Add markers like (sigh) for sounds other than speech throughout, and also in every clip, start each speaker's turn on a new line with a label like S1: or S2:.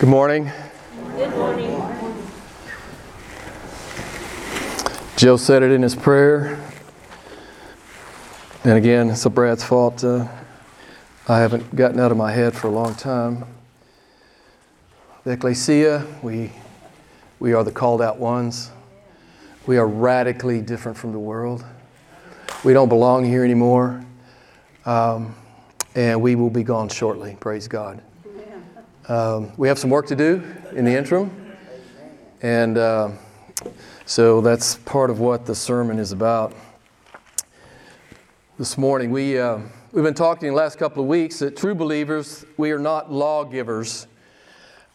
S1: Good morning.
S2: Good morning.
S1: Joe said it in his prayer. And again, it's a Brad's fault. Uh, I haven't gotten out of my head for a long time. The ecclesia, we, we are the called out ones. We are radically different from the world. We don't belong here anymore. Um, and we will be gone shortly, praise God. Um, we have some work to do in the interim. And uh, so that's part of what the sermon is about. This morning, we, uh, we've been talking the last couple of weeks that true believers, we are not lawgivers.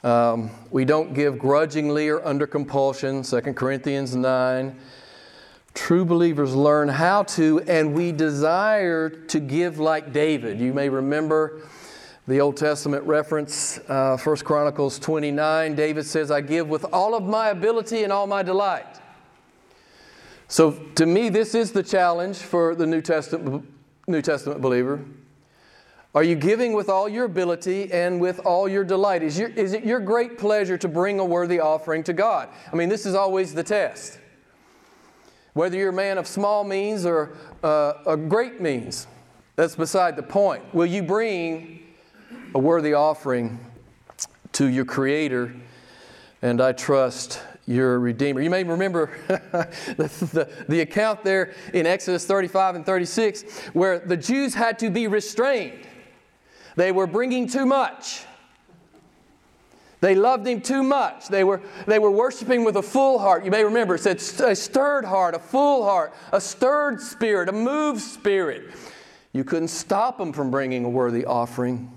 S1: Um, we don't give grudgingly or under compulsion, 2 Corinthians 9. True believers learn how to, and we desire to give like David. You may remember the Old Testament reference, uh, 1 Chronicles 29. David says, I give with all of my ability and all my delight. So to me, this is the challenge for the New Testament, New Testament believer. Are you giving with all your ability and with all your delight? Is, your, is it your great pleasure to bring a worthy offering to God? I mean, this is always the test. Whether you're a man of small means or uh, a great means, that's beside the point. Will you bring a worthy offering to your Creator? And I trust your Redeemer. You may remember (laughs) the, the, the, account there in Exodus 35 and 36 where the Jews had to be restrained. They were bringing too much. They loved him too much. They were, they were worshiping with a full heart. You may remember it said a stirred heart, a full heart, a stirred spirit, a moved spirit. You couldn't stop them from bringing a worthy offering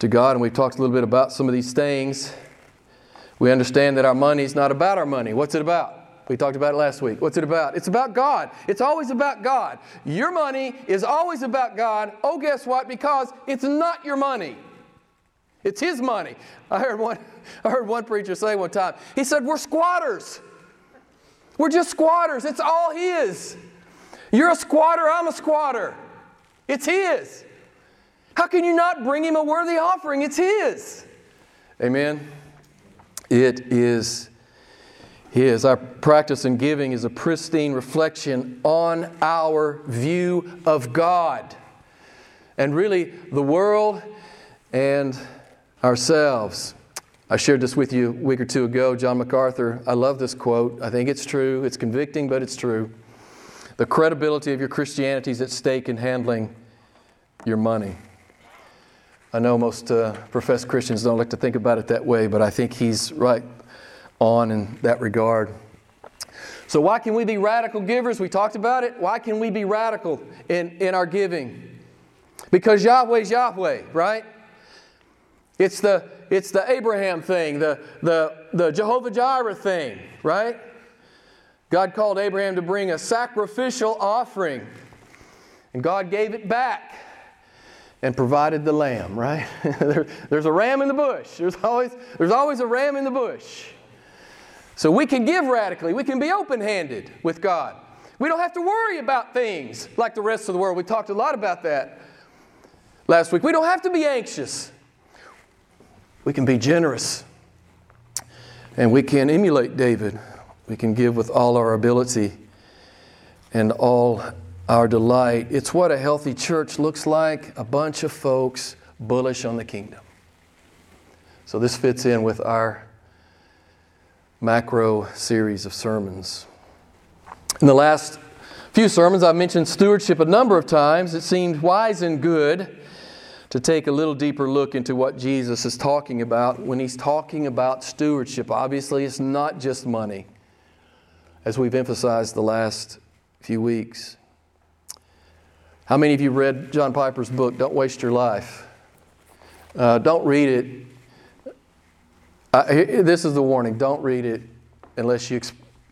S1: to God. And we've talked a little bit about some of these things. We understand that our money is not about our money. What's it about? We talked about it last week. What's it about? It's about God. It's always about God. Your money is always about God. Oh, guess what? Because it's not your money. It's his money. I heard one, (laughs) I heard one preacher say one time, he said, We're squatters. We're just squatters. It's all his. You're a squatter, I'm a squatter. It's his. How can you not bring him a worthy offering? It's his. Amen. It is his. Our practice in giving is a pristine reflection on our view of God. And really, the world and ourselves. I shared this with you a week or two ago, John MacArthur. I love this quote. I think it's true. It's convicting, but it's true. The credibility of your Christianity is at stake in handling your money. I know most uh, professed Christians don't like to think about it that way, but I think he's right on in that regard. So, why can we be radical givers? We talked about it. Why can we be radical in, in our giving? Because Yahweh's Yahweh, right? It's the, it's the Abraham thing, the, the, the Jehovah Jireh thing, right? God called Abraham to bring a sacrificial offering, and God gave it back and provided the lamb, right? (laughs) there, there's a ram in the bush. There's always, there's always a ram in the bush. So we can give radically, we can be open handed with God. We don't have to worry about things like the rest of the world. We talked a lot about that last week. We don't have to be anxious. We can be generous. And we can emulate David. We can give with all our ability and all our delight. It's what a healthy church looks like a bunch of folks bullish on the kingdom. So, this fits in with our macro series of sermons. In the last few sermons, I've mentioned stewardship a number of times. It seemed wise and good to take a little deeper look into what Jesus is talking about when he's talking about stewardship. Obviously, it's not just money, as we've emphasized the last few weeks. How many of you read John Piper's book, Don't Waste Your Life? Uh, don't read it. This is the warning don't read it unless you,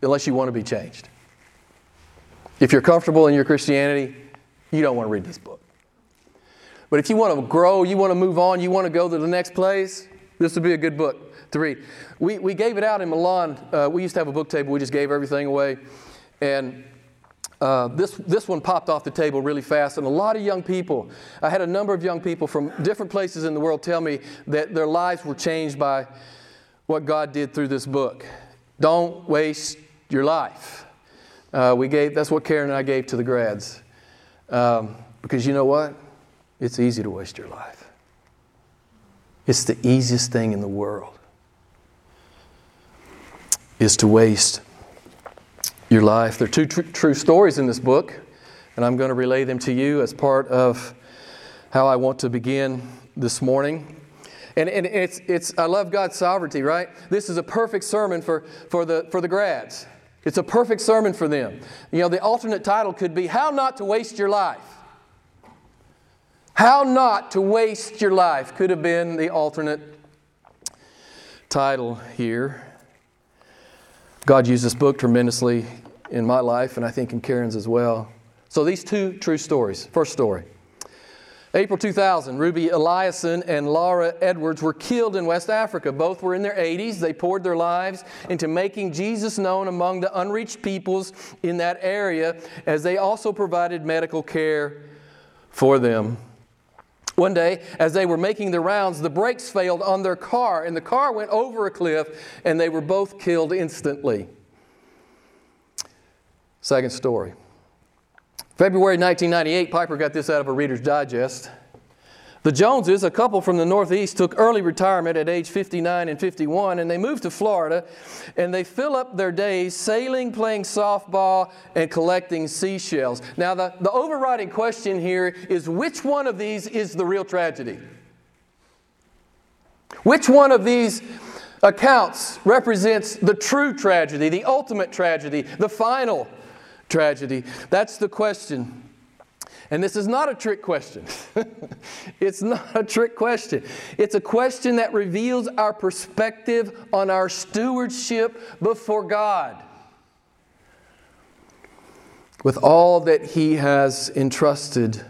S1: unless you want to be changed. If you're comfortable in your Christianity, you don't want to read this book. But if you want to grow, you want to move on, you want to go to the next place, this would be a good book to read. We, we gave it out in Milan. Uh, we used to have a book table, we just gave everything away. And uh, this, this one popped off the table really fast, and a lot of young people, I had a number of young people from different places in the world tell me that their lives were changed by what God did through this book. Don't waste your life. Uh, we gave, that's what Karen and I gave to the grads. Um, because you know what? It's easy to waste your life. It's the easiest thing in the world is to waste your life. There are two tr- true stories in this book, and I'm going to relay them to you as part of how I want to begin this morning. And, and it's, it's, I love God's sovereignty, right? This is a perfect sermon for, for, the, for the grads. It's a perfect sermon for them. You know, the alternate title could be How Not to Waste Your Life. How Not to Waste Your Life could have been the alternate title here. God used this book tremendously in my life, and I think in Karen's as well. So, these two true stories. First story. April 2000, Ruby Eliason and Laura Edwards were killed in West Africa. Both were in their 80s. They poured their lives into making Jesus known among the unreached peoples in that area, as they also provided medical care for them. One day, as they were making the rounds, the brakes failed on their car, and the car went over a cliff, and they were both killed instantly. Second story. February 1998, Piper got this out of a Reader's Digest. The Joneses, a couple from the Northeast, took early retirement at age 59 and 51, and they moved to Florida, and they fill up their days sailing, playing softball, and collecting seashells. Now, the, the overriding question here is which one of these is the real tragedy? Which one of these accounts represents the true tragedy, the ultimate tragedy, the final tragedy? That's the question. And this is not a trick question. (laughs) it's not a trick question. It's a question that reveals our perspective on our stewardship before God. With all that He has entrusted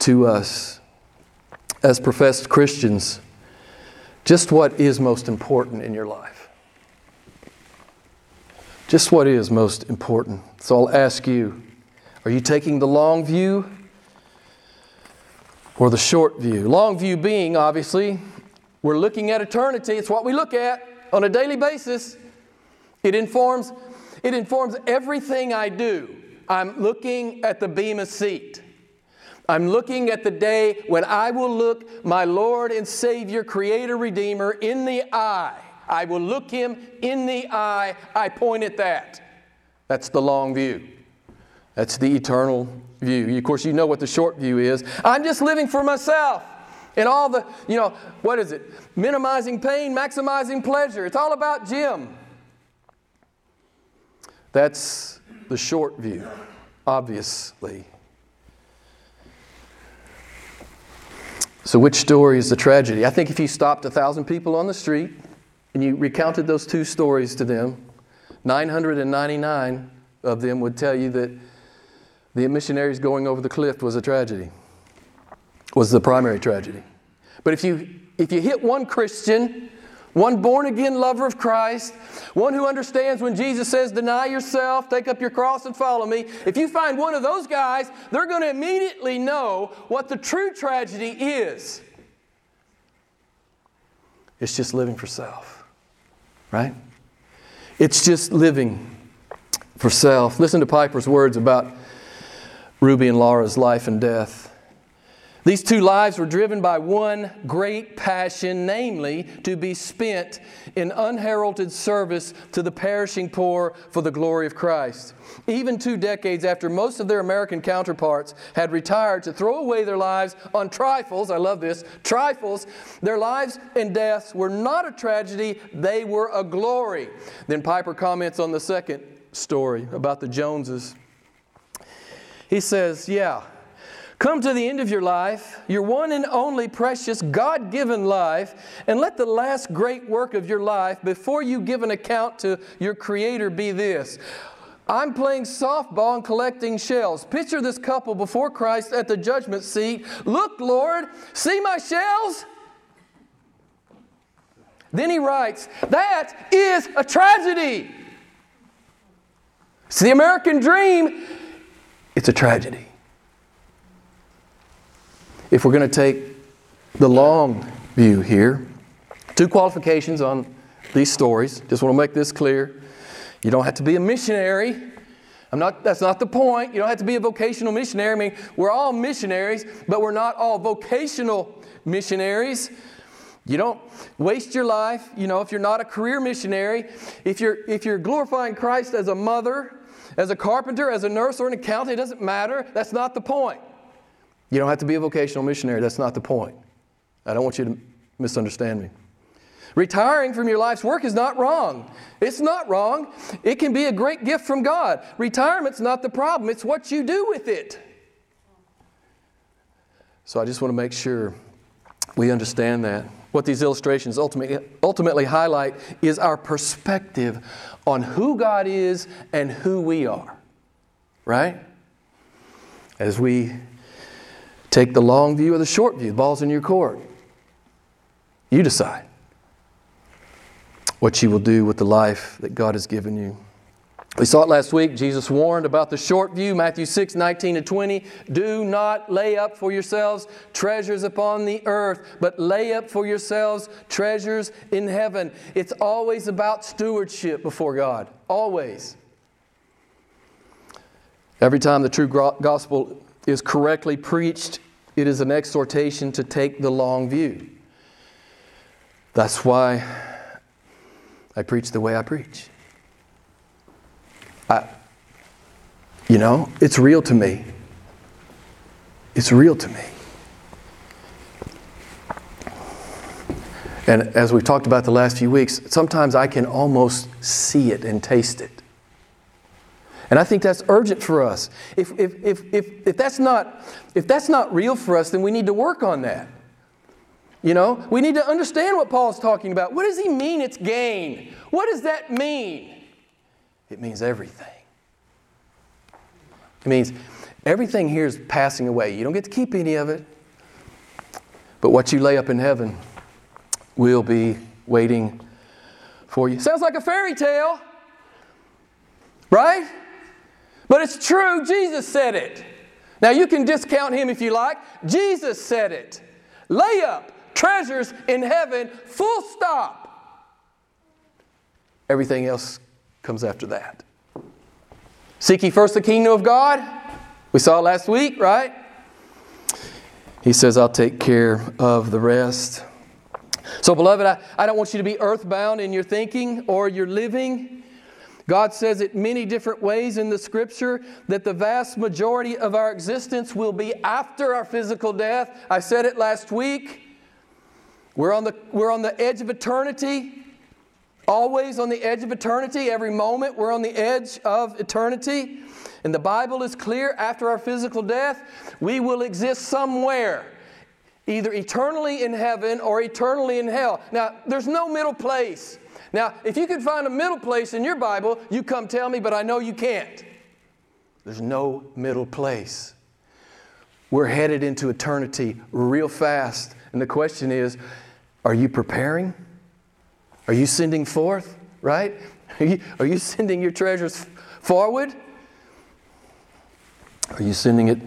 S1: to us as professed Christians, just what is most important in your life? Just what is most important? So I'll ask you are you taking the long view or the short view? Long view being, obviously, we're looking at eternity. It's what we look at on a daily basis. It informs, it informs everything I do. I'm looking at the Bema seat. I'm looking at the day when I will look my Lord and Savior, Creator, Redeemer in the eye I will look him in the eye. I point at that. That's the long view. That's the eternal view. Of course, you know what the short view is. I'm just living for myself. And all the, you know, what is it? Minimizing pain, maximizing pleasure. It's all about Jim. That's the short view, obviously. So, which story is the tragedy? I think if you stopped a thousand people on the street and you recounted those two stories to them, 999 of them would tell you that the missionaries going over the cliff was a tragedy, was the primary tragedy. But if you, if you hit one Christian, one born again lover of Christ, one who understands when Jesus says, Deny yourself, take up your cross, and follow me. If you find one of those guys, they're going to immediately know what the true tragedy is. It's just living for self right? It's just living for self. Listen to Piper's words about Ruby and Laura's life and death. These two lives were driven by one great passion, namely to be spent in unheralded service to the perishing poor for the glory of Christ. Even two decades after most of their American counterparts had retired to throw away their lives on trifles, I love this, trifles, their lives and deaths were not a tragedy, they were a glory. Then Piper comments on the second story about the Joneses. He says, Yeah, Come to the end of your life, your one and only precious God given life, and let the last great work of your life before you give an account to your Creator be this. I'm playing softball and collecting shells. Picture this couple before Christ at the judgment seat. Look, Lord, see my shells? Then he writes, That is a tragedy. See, the American dream It's a tragedy. If we're going to take the long view here, two qualifications on these stories. Just want to make this clear. You don't have to be a missionary. I'm not, that's not the point. You don't have to be a vocational missionary. I mean, we're all missionaries, but we're not all vocational missionaries. You don't waste your life, you know, if you're not a career missionary, if you're if you're glorifying Christ as a mother, as a carpenter, as a nurse or an accountant, it doesn't matter. That's not the point. You don't have to be a vocational missionary. That's not the point. I don't want you to misunderstand me. Retiring from your life's work is not wrong. It's not wrong. It can be a great gift from God. Retirement's not the problem, it's what you do with it. So I just want to make sure we understand that. What these illustrations ultimately, ultimately highlight is our perspective on who God is and who we are. Right? As we take the long view or the short view, the ball's in your court. You decide what you will do with the life that God has given you. We saw it last week. Jesus warned about the short view, Matthew 6, 19 and 20. Do not lay up for yourselves treasures upon the earth, but lay up for yourselves treasures in heaven. It's always about stewardship before God. Always. Every time the true gospel is correctly preached, it is an exhortation to take the long view. That's why I preach the way I preach. I, you know, it's real to me. It's real to me. And as we've talked about the last few weeks, sometimes I can almost see it and taste it. And I think that's urgent for us. If, if, if, if, if, that's not, if that's not real for us, then we need to work on that. You know, we need to understand what Paul's talking about. What does he mean it's gain? What does that mean? It means everything. It means everything here is passing away. You don't get to keep any of it. But what you lay up in heaven will be waiting for you. Sounds like a fairy tale, right? But it's true. Jesus said it. Now you can discount him if you like. Jesus said it. Lay up treasures in heaven, full stop. Everything else comes after that. Seek ye first the kingdom of God. We saw last week, right? He says, I'll take care of the rest. So, beloved, I, I don't want you to be earthbound in your thinking or your living. God says it many different ways in the scripture that the vast majority of our existence will be after our physical death. I said it last week. We're on the, we're on the edge of eternity, always on the edge of eternity. Every moment we're on the edge of eternity. And the Bible is clear after our physical death, we will exist somewhere, either eternally in heaven or eternally in hell. Now, there's no middle place. Now, if you could find a middle place in your Bible, you come tell me, but I know you can't. There's no middle place. We're headed into eternity real fast. And the question is, are you preparing? Are you sending forth, right? (laughs) Are you, are you sending your treasures forward? Are you sending it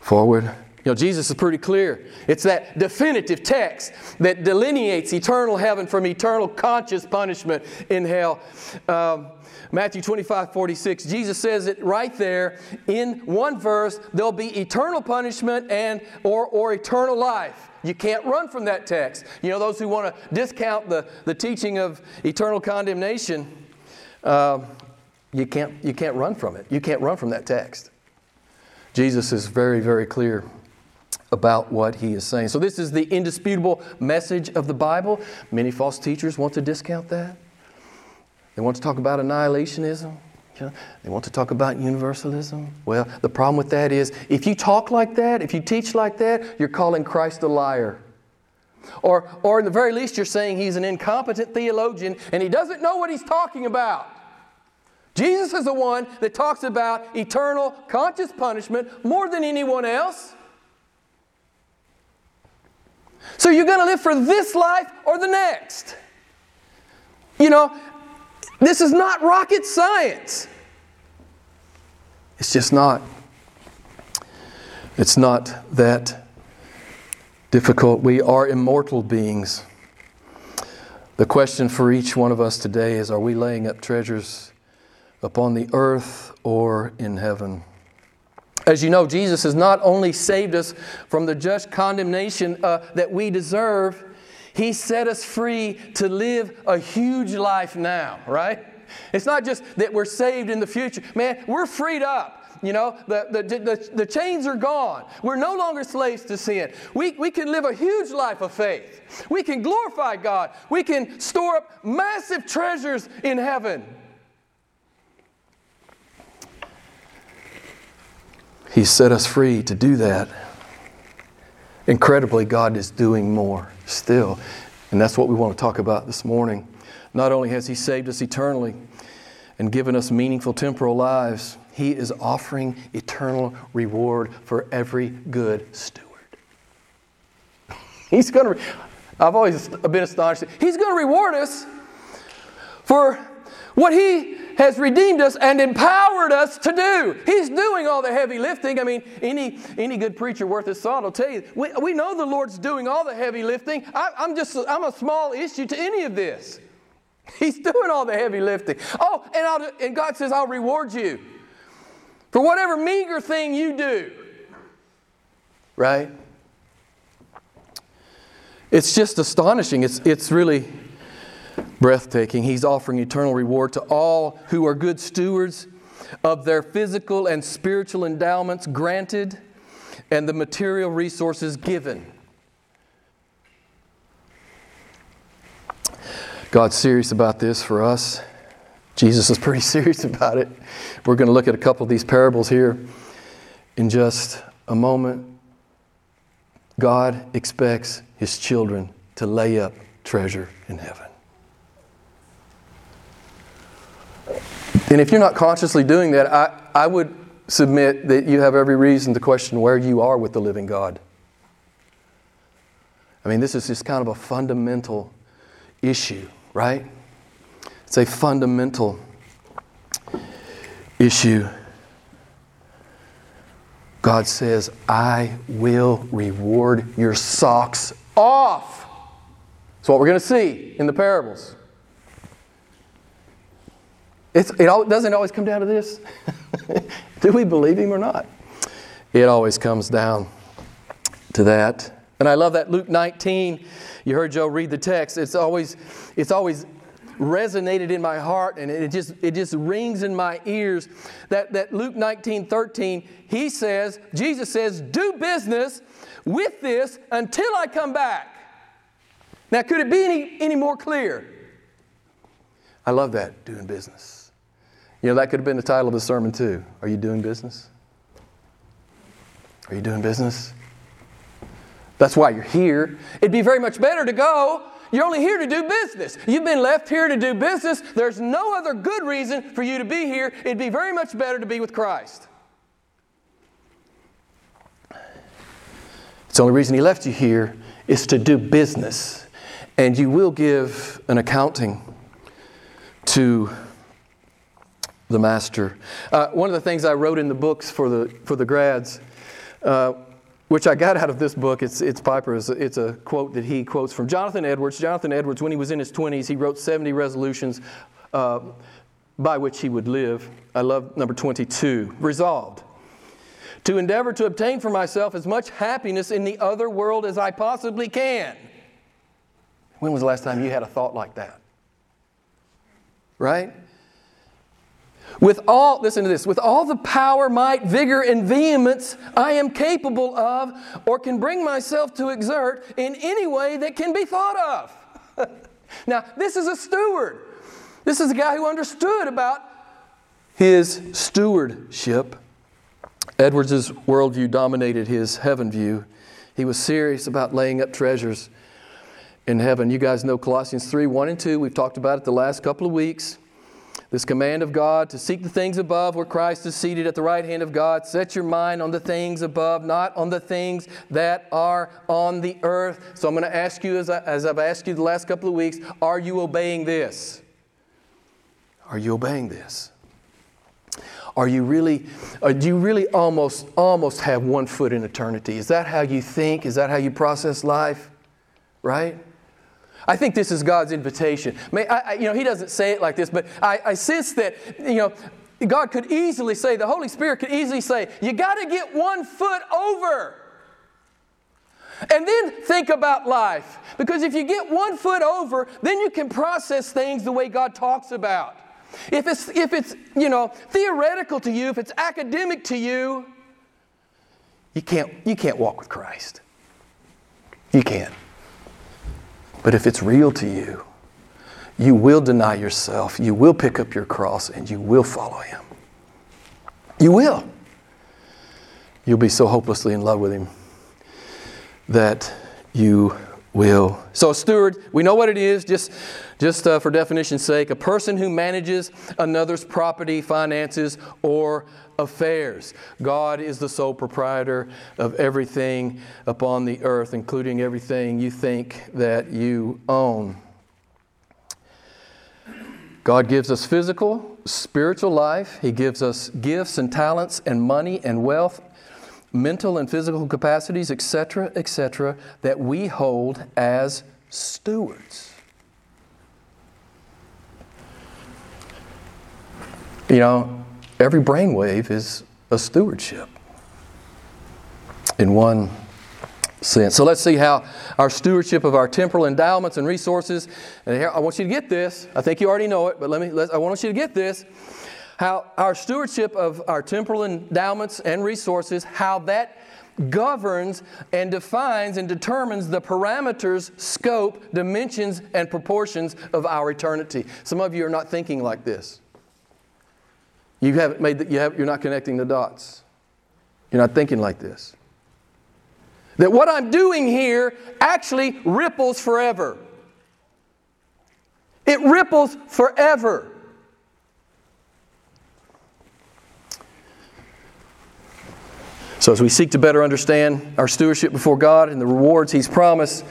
S1: forward? You know, Jesus is pretty clear. It's that definitive text that delineates eternal heaven from eternal conscious punishment in hell. Um, Matthew 25, 46, Jesus says it right there in one verse. There'll be eternal punishment and or, or eternal life. You can't run from that text. You know, those who want to discount the, the teaching of eternal condemnation, uh, you, can't, you can't run from it. You can't run from that text. Jesus is very, very clear about what he is saying. So, this is the indisputable message of the Bible. Many false teachers want to discount that. They want to talk about annihilationism. They want to talk about universalism. Well, the problem with that is if you talk like that, if you teach like that, you're calling Christ a liar. Or, or in the very least, you're saying he's an incompetent theologian and he doesn't know what he's talking about. Jesus is the one that talks about eternal conscious punishment more than anyone else. So you're going to live for this life or the next. You know, this is not rocket science. It's just not. It's not that difficult. We are immortal beings. The question for each one of us today is Are we laying up treasures upon the earth or in heaven? As you know, Jesus has not only saved us from the just condemnation uh, that we deserve, He set us free to live a huge life now, right? It's not just that we're saved in the future. Man, we're freed up. You know, the, the, the, the, chains are gone. We're no longer slaves to sin. We, we can live a huge life of faith. We can glorify God. We can store up massive treasures in heaven. He set us free to do that. Incredibly, God is doing more still. And that's what we want to talk about this morning. Not only has He saved us eternally and given us meaningful temporal lives, He is offering eternal reward for every good steward. (laughs) He's going to, I've always been astonished. He's going to reward us for what He has redeemed us and empowered us to do. He's doing all the heavy lifting. I mean, any, any good preacher worth his salt will tell you, we, we know the Lord's doing all the heavy lifting. I, I'm just, I'm a small issue to any of this. (laughs) He's doing all the heavy lifting. Oh, and, I'll, and God says, I'll reward you for whatever meager thing you do. Right? It's just astonishing. It's, it's really breathtaking. He's offering eternal reward to all who are good stewards of their physical and spiritual endowments granted and the material resources given. God's serious about this for us. Jesus is pretty (laughs) serious about it. We're going to look at a couple of these parables here in just a moment. God expects his children to lay up treasure in heaven. And if you're not consciously doing that, I, I would submit that you have every reason to question where you are with the living God. I mean, this is just kind of a fundamental issue, right? It's a fundamental issue. God says, I will reward your socks off. That's what we're going to see in the parables. It's, it doesn't always come down to this. (laughs) Do we believe him or not? It always comes down to that. And I love that Luke 19. You heard Joe read the text. It's always, it's always resonated in my heart and it just, it just rings in my ears. That, that Luke 19, 13, he says, Jesus says, do business with this until I come back. Now, could it be any, any more clear? I love that, doing business. You know, that could have been the title of the sermon too. Are you doing business? Are you doing business? That's why you're here. It'd be very much better to go. You're only here to do business. You've been left here to do business. There's no other good reason for you to be here. It'd be very much better to be with Christ. It's the only reason He left you here is to do business. And you will give an accounting to the master. Uh, one of the things I wrote in the books for the, for the grads, uh, which I got out of this book, it's, it's Piper, it's a, it's a quote that he quotes from Jonathan Edwards. Jonathan Edwards, when he was in his 20s, he wrote 70 resolutions uh, by which he would live. I love number 22 resolved to endeavor to obtain for myself as much happiness in the other world as I possibly can. When was the last time you had a thought like that? Right? With all, listen to this, with all the power, might, vigor, and vehemence I am capable of or can bring myself to exert in any way that can be thought of. (laughs) now, this is a steward. This is a guy who understood about his stewardship. Edwards' worldview dominated his heaven view. He was serious about laying up treasures in heaven. You guys know Colossians 3 1 and 2. We've talked about it the last couple of weeks. This command of God to seek the things above where Christ is seated at the right hand of God. Set your mind on the things above, not on the things that are on the earth. So I'm going to ask you, as, I, as I've asked you the last couple of weeks, are you obeying this? Are you obeying this? Are you really, or do you really almost, almost have one foot in eternity? Is that how you think? Is that how you process life? Right? I think this is God's invitation. I, I, you know, He doesn't say it like this, but I, I sense that, you know, God could easily say, the Holy Spirit could easily say, you got to get one foot over. And then think about life. Because if you get one foot over, then you can process things the way God talks about. If it's, if it's you know, theoretical to you, if it's academic to you, you can't, you can't walk with Christ. You can't. But if it's real to you, you will deny yourself, you will pick up your cross, and you will follow Him. You will. You'll be so hopelessly in love with Him that you will. So, a steward, we know what it is, just, just uh, for definition's sake a person who manages another's property, finances, or affairs. God is the sole proprietor of everything upon the earth, including everything you think that you own. God gives us physical, spiritual life. He gives us gifts and talents and money and wealth mental and physical capacities, etc., etc., that we hold as stewards. You know, every brainwave is a stewardship in one sense. So let's see how our stewardship of our temporal endowments and resources, and here I want you to get this. I think you already know it, but let me, let, I want you to get this how our stewardship of our temporal endowments and resources, how that governs and defines and determines the parameters, scope, dimensions, and proportions of our eternity. Some of you are not thinking like this. You haven't made the, you have, you're not connecting the dots. You're not thinking like this. That what I'm doing here actually ripples forever. It ripples forever. So, as we seek to better understand our stewardship before God and the rewards He's promised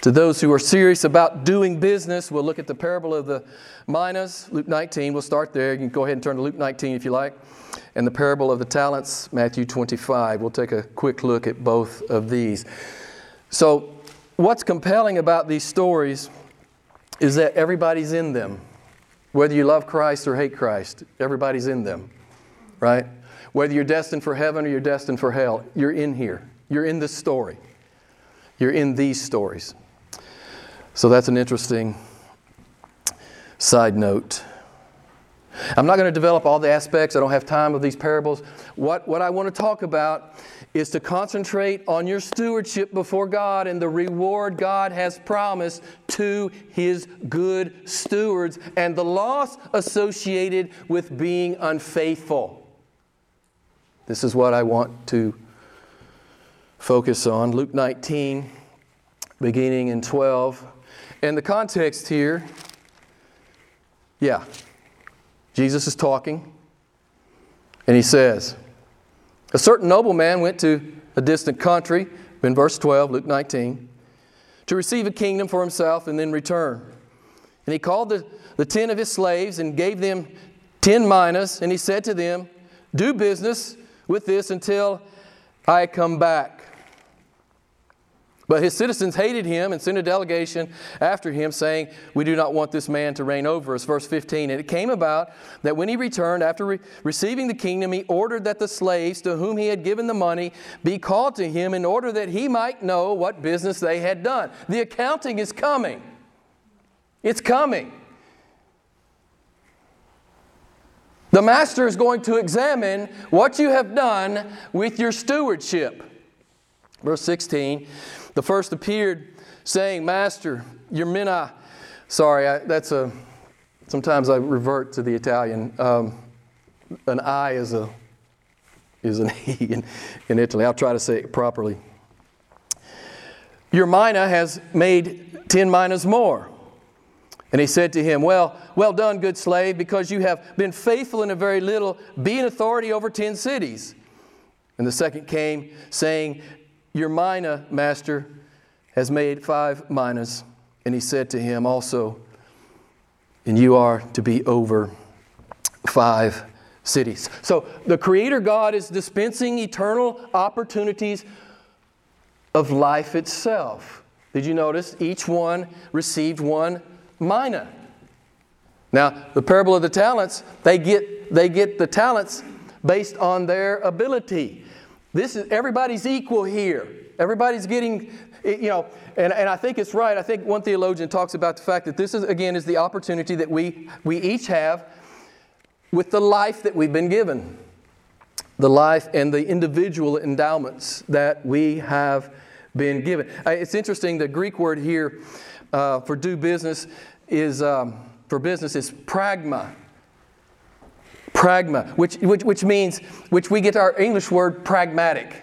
S1: to those who are serious about doing business, we'll look at the parable of the minas, Luke 19. We'll start there. You can go ahead and turn to Luke 19 if you like. And the parable of the talents, Matthew 25. We'll take a quick look at both of these. So, what's compelling about these stories is that everybody's in them. Whether you love Christ or hate Christ, everybody's in them, right? Whether you're destined for heaven or you're destined for hell, you're in here. You're in this story. You're in these stories. So that's an interesting side note. I'm not going to develop all the aspects, I don't have time of these parables. What, what I want to talk about is to concentrate on your stewardship before God and the reward God has promised to His good stewards and the loss associated with being unfaithful. This is what I want to focus on. Luke 19, beginning in 12. And the context here, yeah, Jesus is talking, and he says, A certain nobleman went to a distant country, in verse 12, Luke 19, to receive a kingdom for himself and then return. And he called the, the ten of his slaves and gave them ten minas, and he said to them, Do business with this until I come back. But his citizens hated him and sent a delegation after him, saying, We do not want this man to reign over us. Verse 15. And it came about that when he returned, after re- receiving the kingdom, he ordered that the slaves to whom he had given the money be called to him in order that he might know what business they had done. The accounting is coming. It's coming. The master is going to examine what you have done with your stewardship. Verse 16 The first appeared, saying, Master, your mina. Sorry, I, that's a. Sometimes I revert to the Italian. Um, an I is a is an (laughs) E in, in Italy. I'll try to say it properly. Your mina has made ten minas more. And he said to him, Well, well done, good slave, because you have been faithful in a very little, be an authority over ten cities. And the second came, saying, Your mina, master, has made five minas. And he said to him also, And you are to be over five cities. So the Creator God is dispensing eternal opportunities of life itself. Did you notice? Each one received one mina. Now, the parable of the talents, they get, they get the talents based on their ability. This is everybody's equal here. Everybody's getting, you know, and, and I think it's right. I think one theologian talks about the fact that this is again is the opportunity that we we each have with the life that we've been given. The life and the individual endowments that we have been given. It's interesting, the Greek word here uh, for do business is, um, for business is pragma. Pragma, which, which, which means, which we get our English word pragmatic.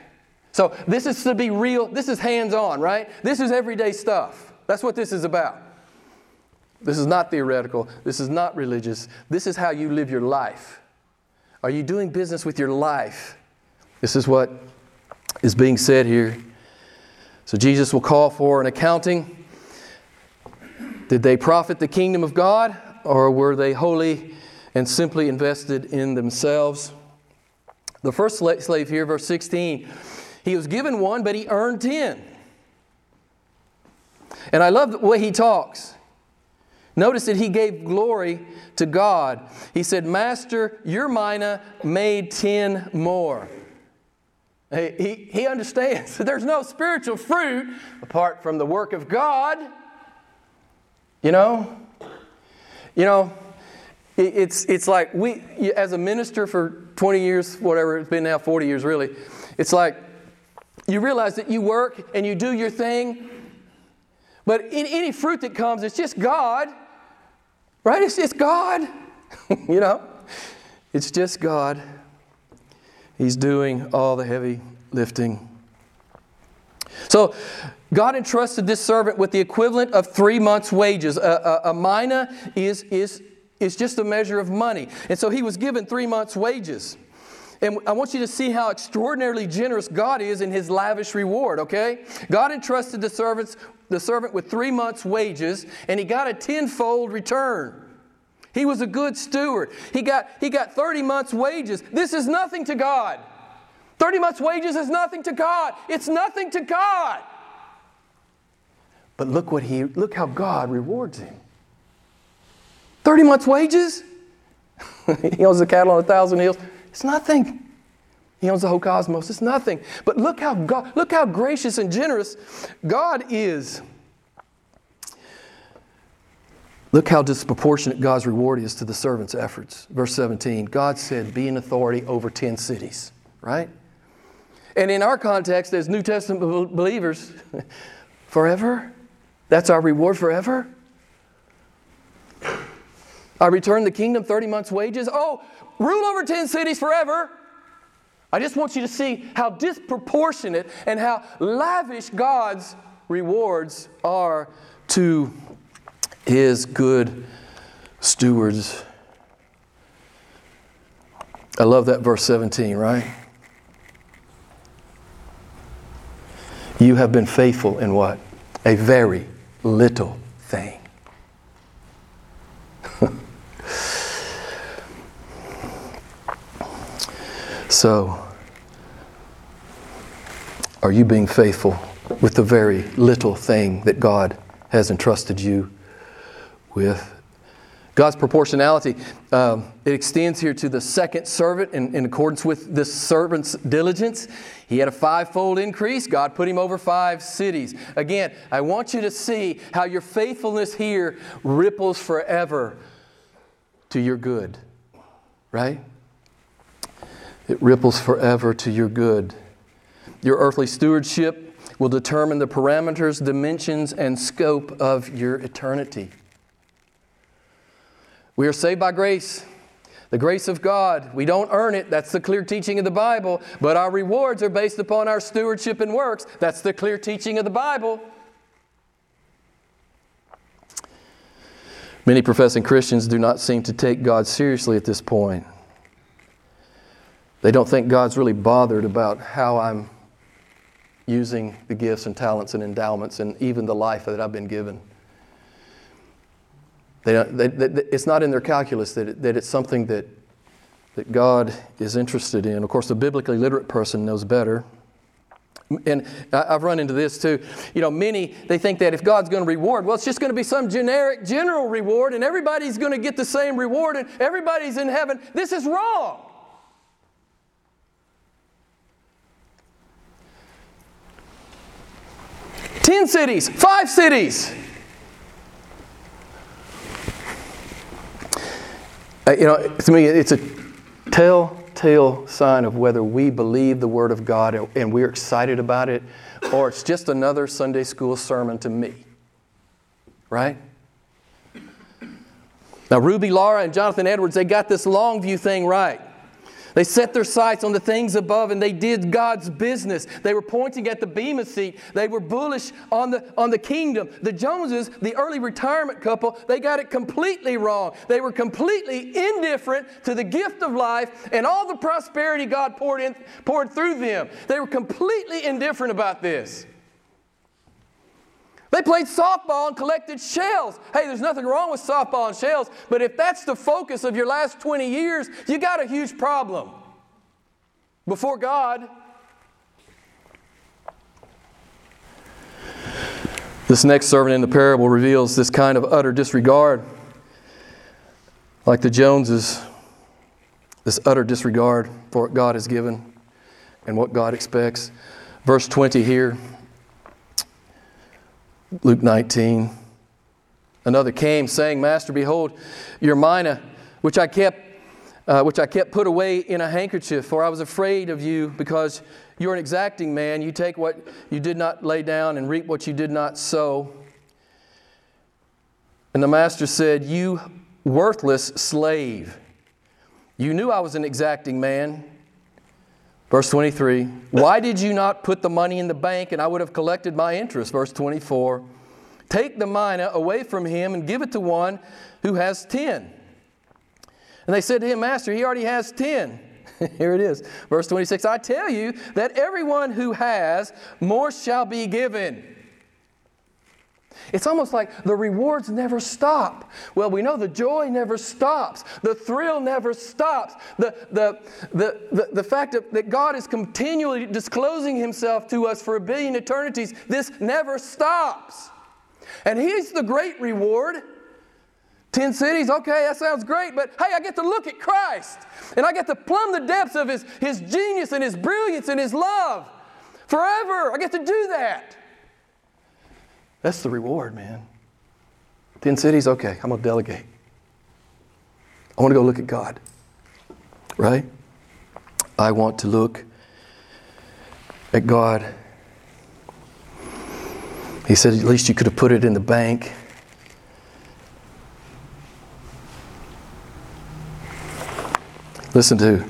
S1: So this is to be real, this is hands on, right? This is everyday stuff. That's what this is about. This is not theoretical. This is not religious. This is how you live your life. Are you doing business with your life? This is what is being said here. So Jesus will call for an accounting. Did they profit the kingdom of God, or were they wholly and simply invested in themselves? The first slave here, verse 16, he was given one, but he earned 10. And I love the way he talks. Notice that he gave glory to God. He said, Master, your mina made 10 more. He, he understands (laughs) that there's no spiritual fruit apart from the work of God. You know? You know, it's, it's like we, as a minister for 20 years, whatever, it's been now 40 years really, it's like you realize that you work and you do your thing, but in any fruit that comes, it's just God, right? It's just God, (laughs) you know? It's just God. He's doing all the heavy lifting. So, God entrusted this servant with the equivalent of three months' wages. A, a, a mina is, is, is just a measure of money. And so he was given three months' wages. And I want you to see how extraordinarily generous God is in his lavish reward, okay? God entrusted the, servants, the servant with three months' wages, and he got a tenfold return. He was a good steward. He got, he got 30 months' wages. This is nothing to God. 30 months' wages is nothing to God. It's nothing to God. But look what he look how God rewards him. 30 months' wages? (laughs) he owns the cattle on a thousand hills. It's nothing. He owns the whole cosmos. It's nothing. But look how God, look how gracious and generous God is. Look how disproportionate God's reward is to the servant's efforts. Verse 17 God said, Be an authority over 10 cities, right? And in our context, as New Testament believers, (laughs) forever? That's our reward forever? I return the kingdom 30 months' wages. Oh, rule over 10 cities forever. I just want you to see how disproportionate and how lavish God's rewards are to his good stewards. I love that verse 17, right? You have been faithful in what? A very little thing. (laughs) so, are you being faithful with the very little thing that God has entrusted you with? God's proportionality, um, it extends here to the second servant in, in accordance with this servant's diligence. He had a fivefold increase. God put him over five cities. Again, I want you to see how your faithfulness here ripples forever to your good, right? It ripples forever to your good. Your earthly stewardship will determine the parameters, dimensions, and scope of your eternity. We are saved by grace. The grace of God. We don't earn it. That's the clear teaching of the Bible. But our rewards are based upon our stewardship and works. That's the clear teaching of the Bible. Many professing Christians do not seem to take God seriously at this point. They don't think God's really bothered about how I'm using the gifts and talents and endowments and even the life that I've been given. They, they, they, it's not in their calculus that, it, that it's something that that God is interested in. Of course, the biblically literate person knows better. And I've run into this too. You know, many, they think that if God's going to reward, well, it's just going to be some generic, general reward, and everybody's going to get the same reward, and everybody's in heaven. This is wrong. Ten cities, five cities. Uh, you know, to me, it's a telltale sign of whether we believe the Word of God and we're excited about it, or it's just another Sunday school sermon to me. Right? Now, Ruby Laura and Jonathan Edwards, they got this long view thing right. They set their sights on the things above and they did God's business. They were pointing at the Bema seat. They were bullish on the, on the kingdom. The Joneses, the early retirement couple, they got it completely wrong. They were completely indifferent to the gift of life and all the prosperity God poured, in, poured through them. They were completely indifferent about this. They played softball and collected shells. Hey, there's nothing wrong with softball and shells, but if that's the focus of your last 20 years, you got a huge problem before God. This next servant in the parable reveals this kind of utter disregard. Like the Joneses, this utter disregard for what God has given and what God expects. Verse 20 here Luke 19. Another came, saying, Master, behold, your mina, which I kept, uh, which I kept put away in a handkerchief, for I was afraid of you, because you're an exacting man. You take what you did not lay down and reap what you did not sow. And the master said, You worthless slave. You knew I was an exacting man. Verse 23 Why did you not put the money in the bank and I would have collected my interest? Verse 24 Take the mina away from him and give it to one who has 10. And they said to him, Master, he already has 10. (laughs) Here it is. Verse 26 I tell you that everyone who has, more shall be given. It's almost like the rewards never stop. Well, we know the joy never stops. The thrill never stops. The, the, the, the, the fact that, that God is continually disclosing Himself to us for a billion eternities, this never stops. And He's the great reward. Ten cities, okay, that sounds great, but hey, I get to look at Christ and I get to plumb the depths of His, his genius and His brilliance and His love forever. I get to do that. That's the reward, man. Ten cities, okay, I'm going to delegate. I want to go look at God. Right? I want to look at God. He said, at least you could have put it in the bank. Listen to,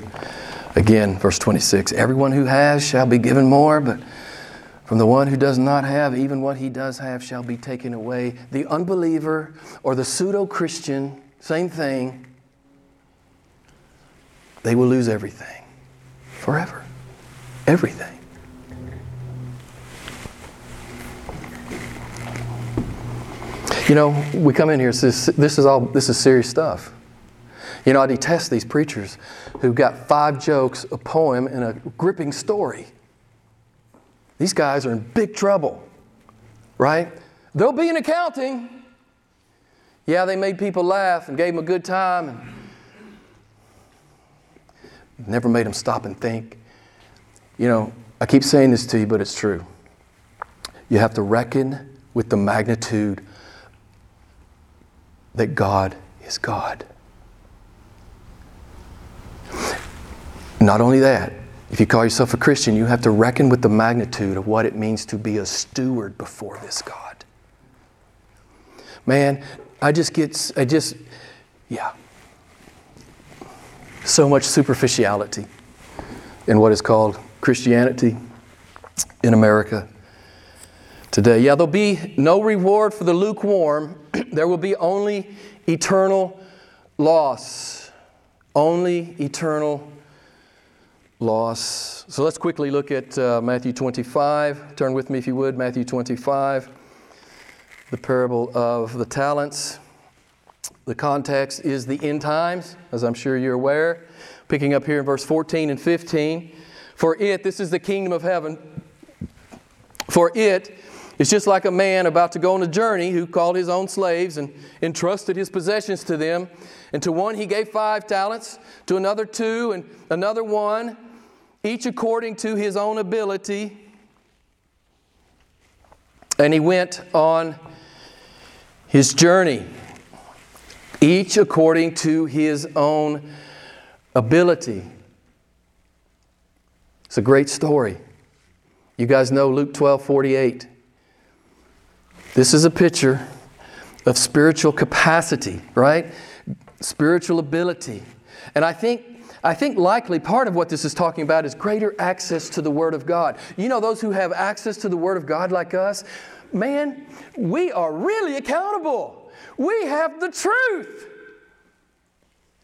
S1: again, verse 26. Everyone who has shall be given more, but from the one who does not have, even what he does have shall be taken away. The unbeliever or the pseudo Christian, same thing, they will lose everything forever. Everything. You know, we come in here, this, this is all this is serious stuff. You know, I detest these preachers who've got five jokes, a poem, and a gripping story. These guys are in big trouble, right? There'll be an accounting. Yeah, they made people laugh and gave them a good time and never made them stop and think. You know, I keep saying this to you, but it's true. You have to reckon with the magnitude that God is God. Not only that, if you call yourself a Christian, you have to reckon with the magnitude of what it means to be a steward before this God. Man, I just get, I just, yeah. So much superficiality in what is called Christianity in America today. Yeah, there'll be no reward for the lukewarm, (clears throat) there will be only eternal loss. Only eternal loss. So let's quickly look at uh, Matthew 25. Turn with me, if you would, Matthew 25, the parable of the talents. The context is the end times, as I'm sure you're aware. Picking up here in verse 14 and 15. For it, this is the kingdom of heaven. For it, it is just like a man about to go on a journey who called his own slaves and entrusted his possessions to them. And to one he gave five talents, to another two, and another one, each according to his own ability. And he went on his journey, each according to his own ability. It's a great story. You guys know Luke 12 48. This is a picture of spiritual capacity, right? Spiritual ability. And I think I think likely part of what this is talking about is greater access to the Word of God. You know, those who have access to the Word of God like us, man, we are really accountable. We have the truth.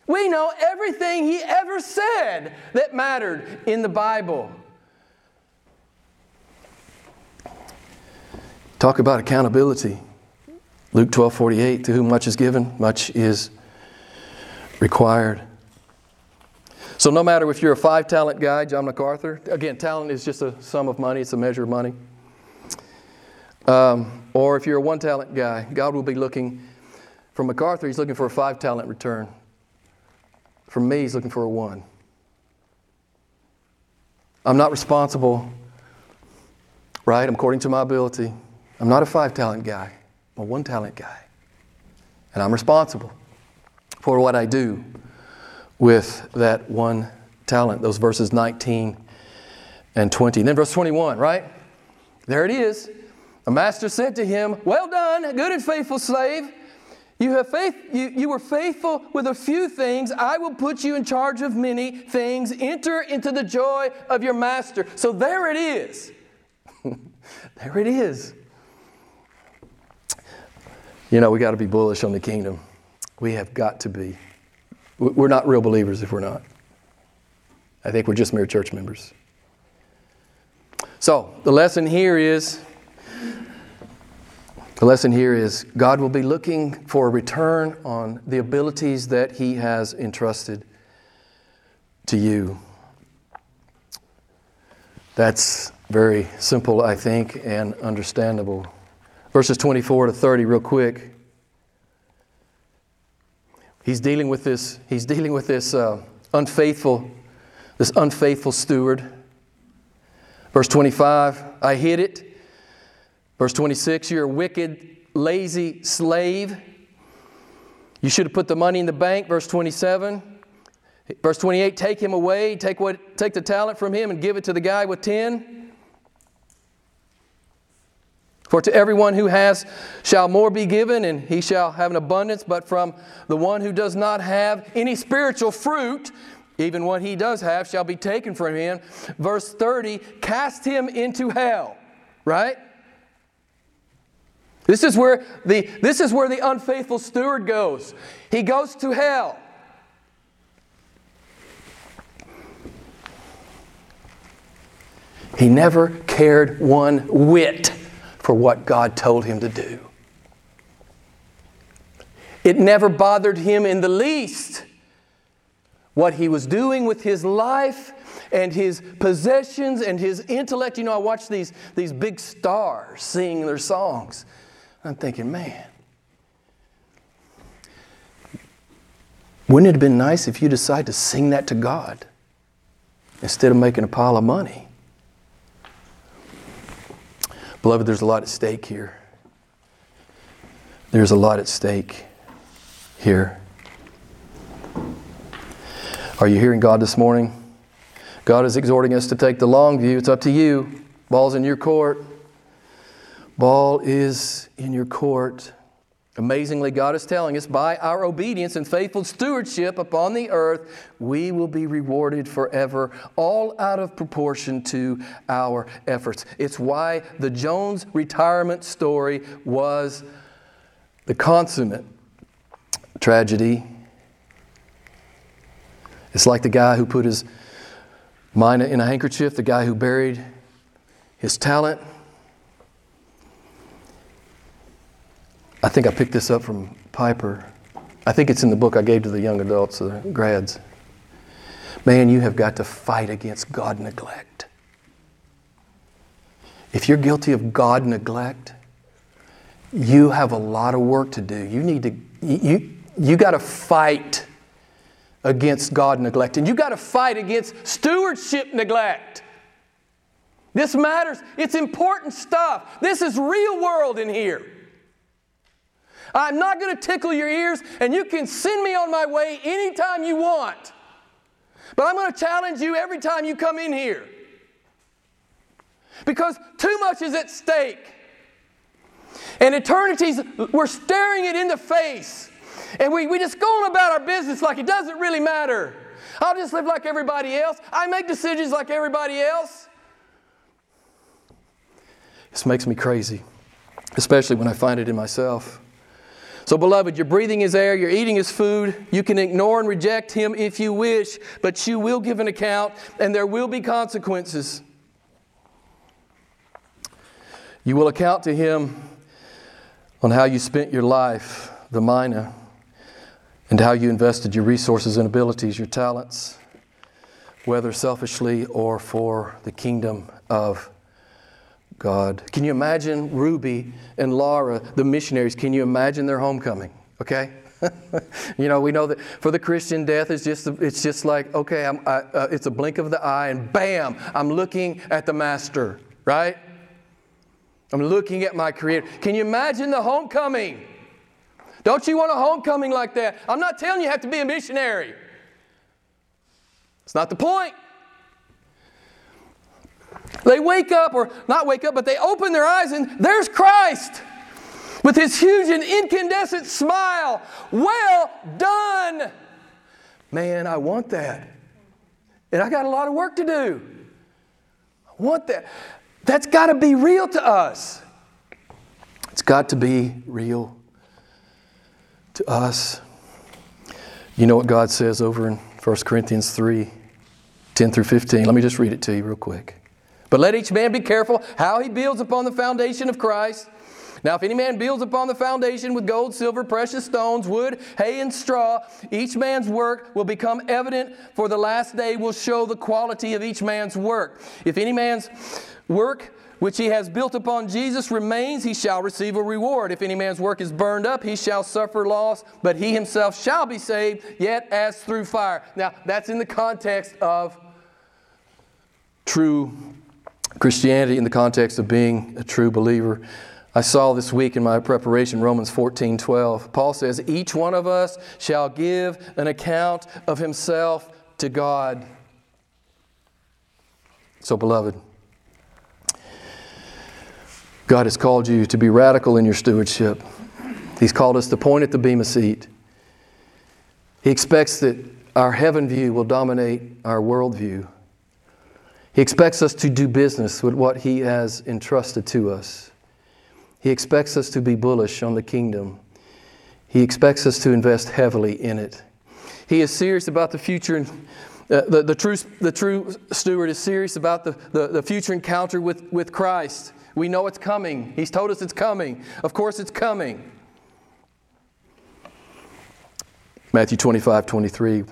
S1: We know everything He ever said that mattered in the Bible. Talk about accountability. Luke 12 48, to whom much is given, much is required. So, no matter if you're a five talent guy, John MacArthur, again, talent is just a sum of money, it's a measure of money. Um, or if you're a one talent guy, God will be looking, for MacArthur, he's looking for a five talent return. For me, he's looking for a one. I'm not responsible, right? I'm according to my ability. I'm not a five talent guy, I'm a one talent guy. And I'm responsible for what I do with that one talent. Those verses 19 and 20. And then verse 21, right? There it is. A master said to him, Well done, good and faithful slave. You, have faith, you, you were faithful with a few things. I will put you in charge of many things. Enter into the joy of your master. So there it is. (laughs) there it is. You know, we got to be bullish on the kingdom. We have got to be. We're not real believers if we're not. I think we're just mere church members. So, the lesson here is the lesson here is God will be looking for a return on the abilities that He has entrusted to you. That's very simple, I think, and understandable. Verses 24 to 30, real quick. He's dealing with this, he's dealing with this uh, unfaithful, this unfaithful steward. Verse 25, I hid it. Verse 26, you're a wicked, lazy slave. You should have put the money in the bank. Verse 27. Verse 28, take him away, take, what, take the talent from him and give it to the guy with 10. For to everyone who has shall more be given, and he shall have an abundance, but from the one who does not have any spiritual fruit, even what he does have shall be taken from him. Verse 30 cast him into hell, right? This is where the, this is where the unfaithful steward goes. He goes to hell. He never cared one whit for what God told him to do. It never bothered him in the least what he was doing with his life and his possessions and his intellect. You know, I watch these, these big stars sing their songs. I'm thinking, man, wouldn't it have been nice if you decided to sing that to God instead of making a pile of money? Beloved, there's a lot at stake here. There's a lot at stake here. Are you hearing God this morning? God is exhorting us to take the long view. It's up to you. Ball's in your court. Ball is in your court. Amazingly, God is telling us by our obedience and faithful stewardship upon the earth, we will be rewarded forever, all out of proportion to our efforts. It's why the Jones retirement story was the consummate tragedy. It's like the guy who put his mina in a handkerchief, the guy who buried his talent I think I picked this up from Piper. I think it's in the book I gave to the young adults, the grads. Man, you have got to fight against God neglect. If you're guilty of God neglect, you have a lot of work to do. You need to, you, you got to fight against God neglect. And you got to fight against stewardship neglect. This matters. It's important stuff. This is real world in here. I'm not going to tickle your ears, and you can send me on my way anytime you want. But I'm going to challenge you every time you come in here. Because too much is at stake. And eternities, we're staring it in the face. And we, we just go on about our business like it doesn't really matter. I'll just live like everybody else. I make decisions like everybody else. This makes me crazy, especially when I find it in myself. So, beloved, you're breathing His air, you're eating His food. You can ignore and reject Him if you wish, but you will give an account and there will be consequences. You will account to Him on how you spent your life, the mina, and how you invested your resources and abilities, your talents, whether selfishly or for the kingdom of God. Can you imagine Ruby and Laura, the missionaries? Can you imagine their homecoming? Okay? (laughs) you know, we know that for the Christian, death is just, it's just like, okay, I, uh, it's a blink of the eye, and bam, I'm looking at the Master, right? I'm looking at my Creator. Can you imagine the homecoming? Don't you want a homecoming like that? I'm not telling you you have to be a missionary. It's not the point. They wake up, or not wake up, but they open their eyes, and there's Christ with his huge and incandescent smile. Well done. Man, I want that. And I got a lot of work to do. I want that. That's got to be real to us. It's got to be real to us. You know what God says over in 1 Corinthians 3 10 through 15. Let me just read it to you real quick. But let each man be careful how he builds upon the foundation of Christ. Now, if any man builds upon the foundation with gold, silver, precious stones, wood, hay, and straw, each man's work will become evident, for the last day will show the quality of each man's work. If any man's work which he has built upon Jesus remains, he shall receive a reward. If any man's work is burned up, he shall suffer loss, but he himself shall be saved, yet as through fire. Now, that's in the context of true Christianity, in the context of being a true believer. I saw this week in my preparation Romans 14 12. Paul says, Each one of us shall give an account of himself to God. So, beloved, God has called you to be radical in your stewardship. He's called us to point at the Bema seat. He expects that our heaven view will dominate our world view. He expects us to do business with what He has entrusted to us. He expects us to be bullish on the kingdom. He expects us to invest heavily in it. He is serious about the future. And, uh, the, the, true, the true steward is serious about the, the, the future encounter with, with Christ. We know it's coming. He's told us it's coming. Of course, it's coming. Matthew 25, 23.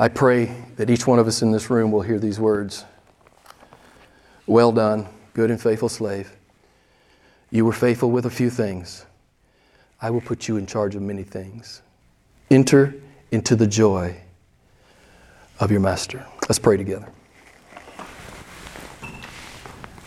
S1: I pray that each one of us in this room will hear these words Well done, good and faithful slave. You were faithful with a few things. I will put you in charge of many things. Enter into the joy of your master. Let's pray together.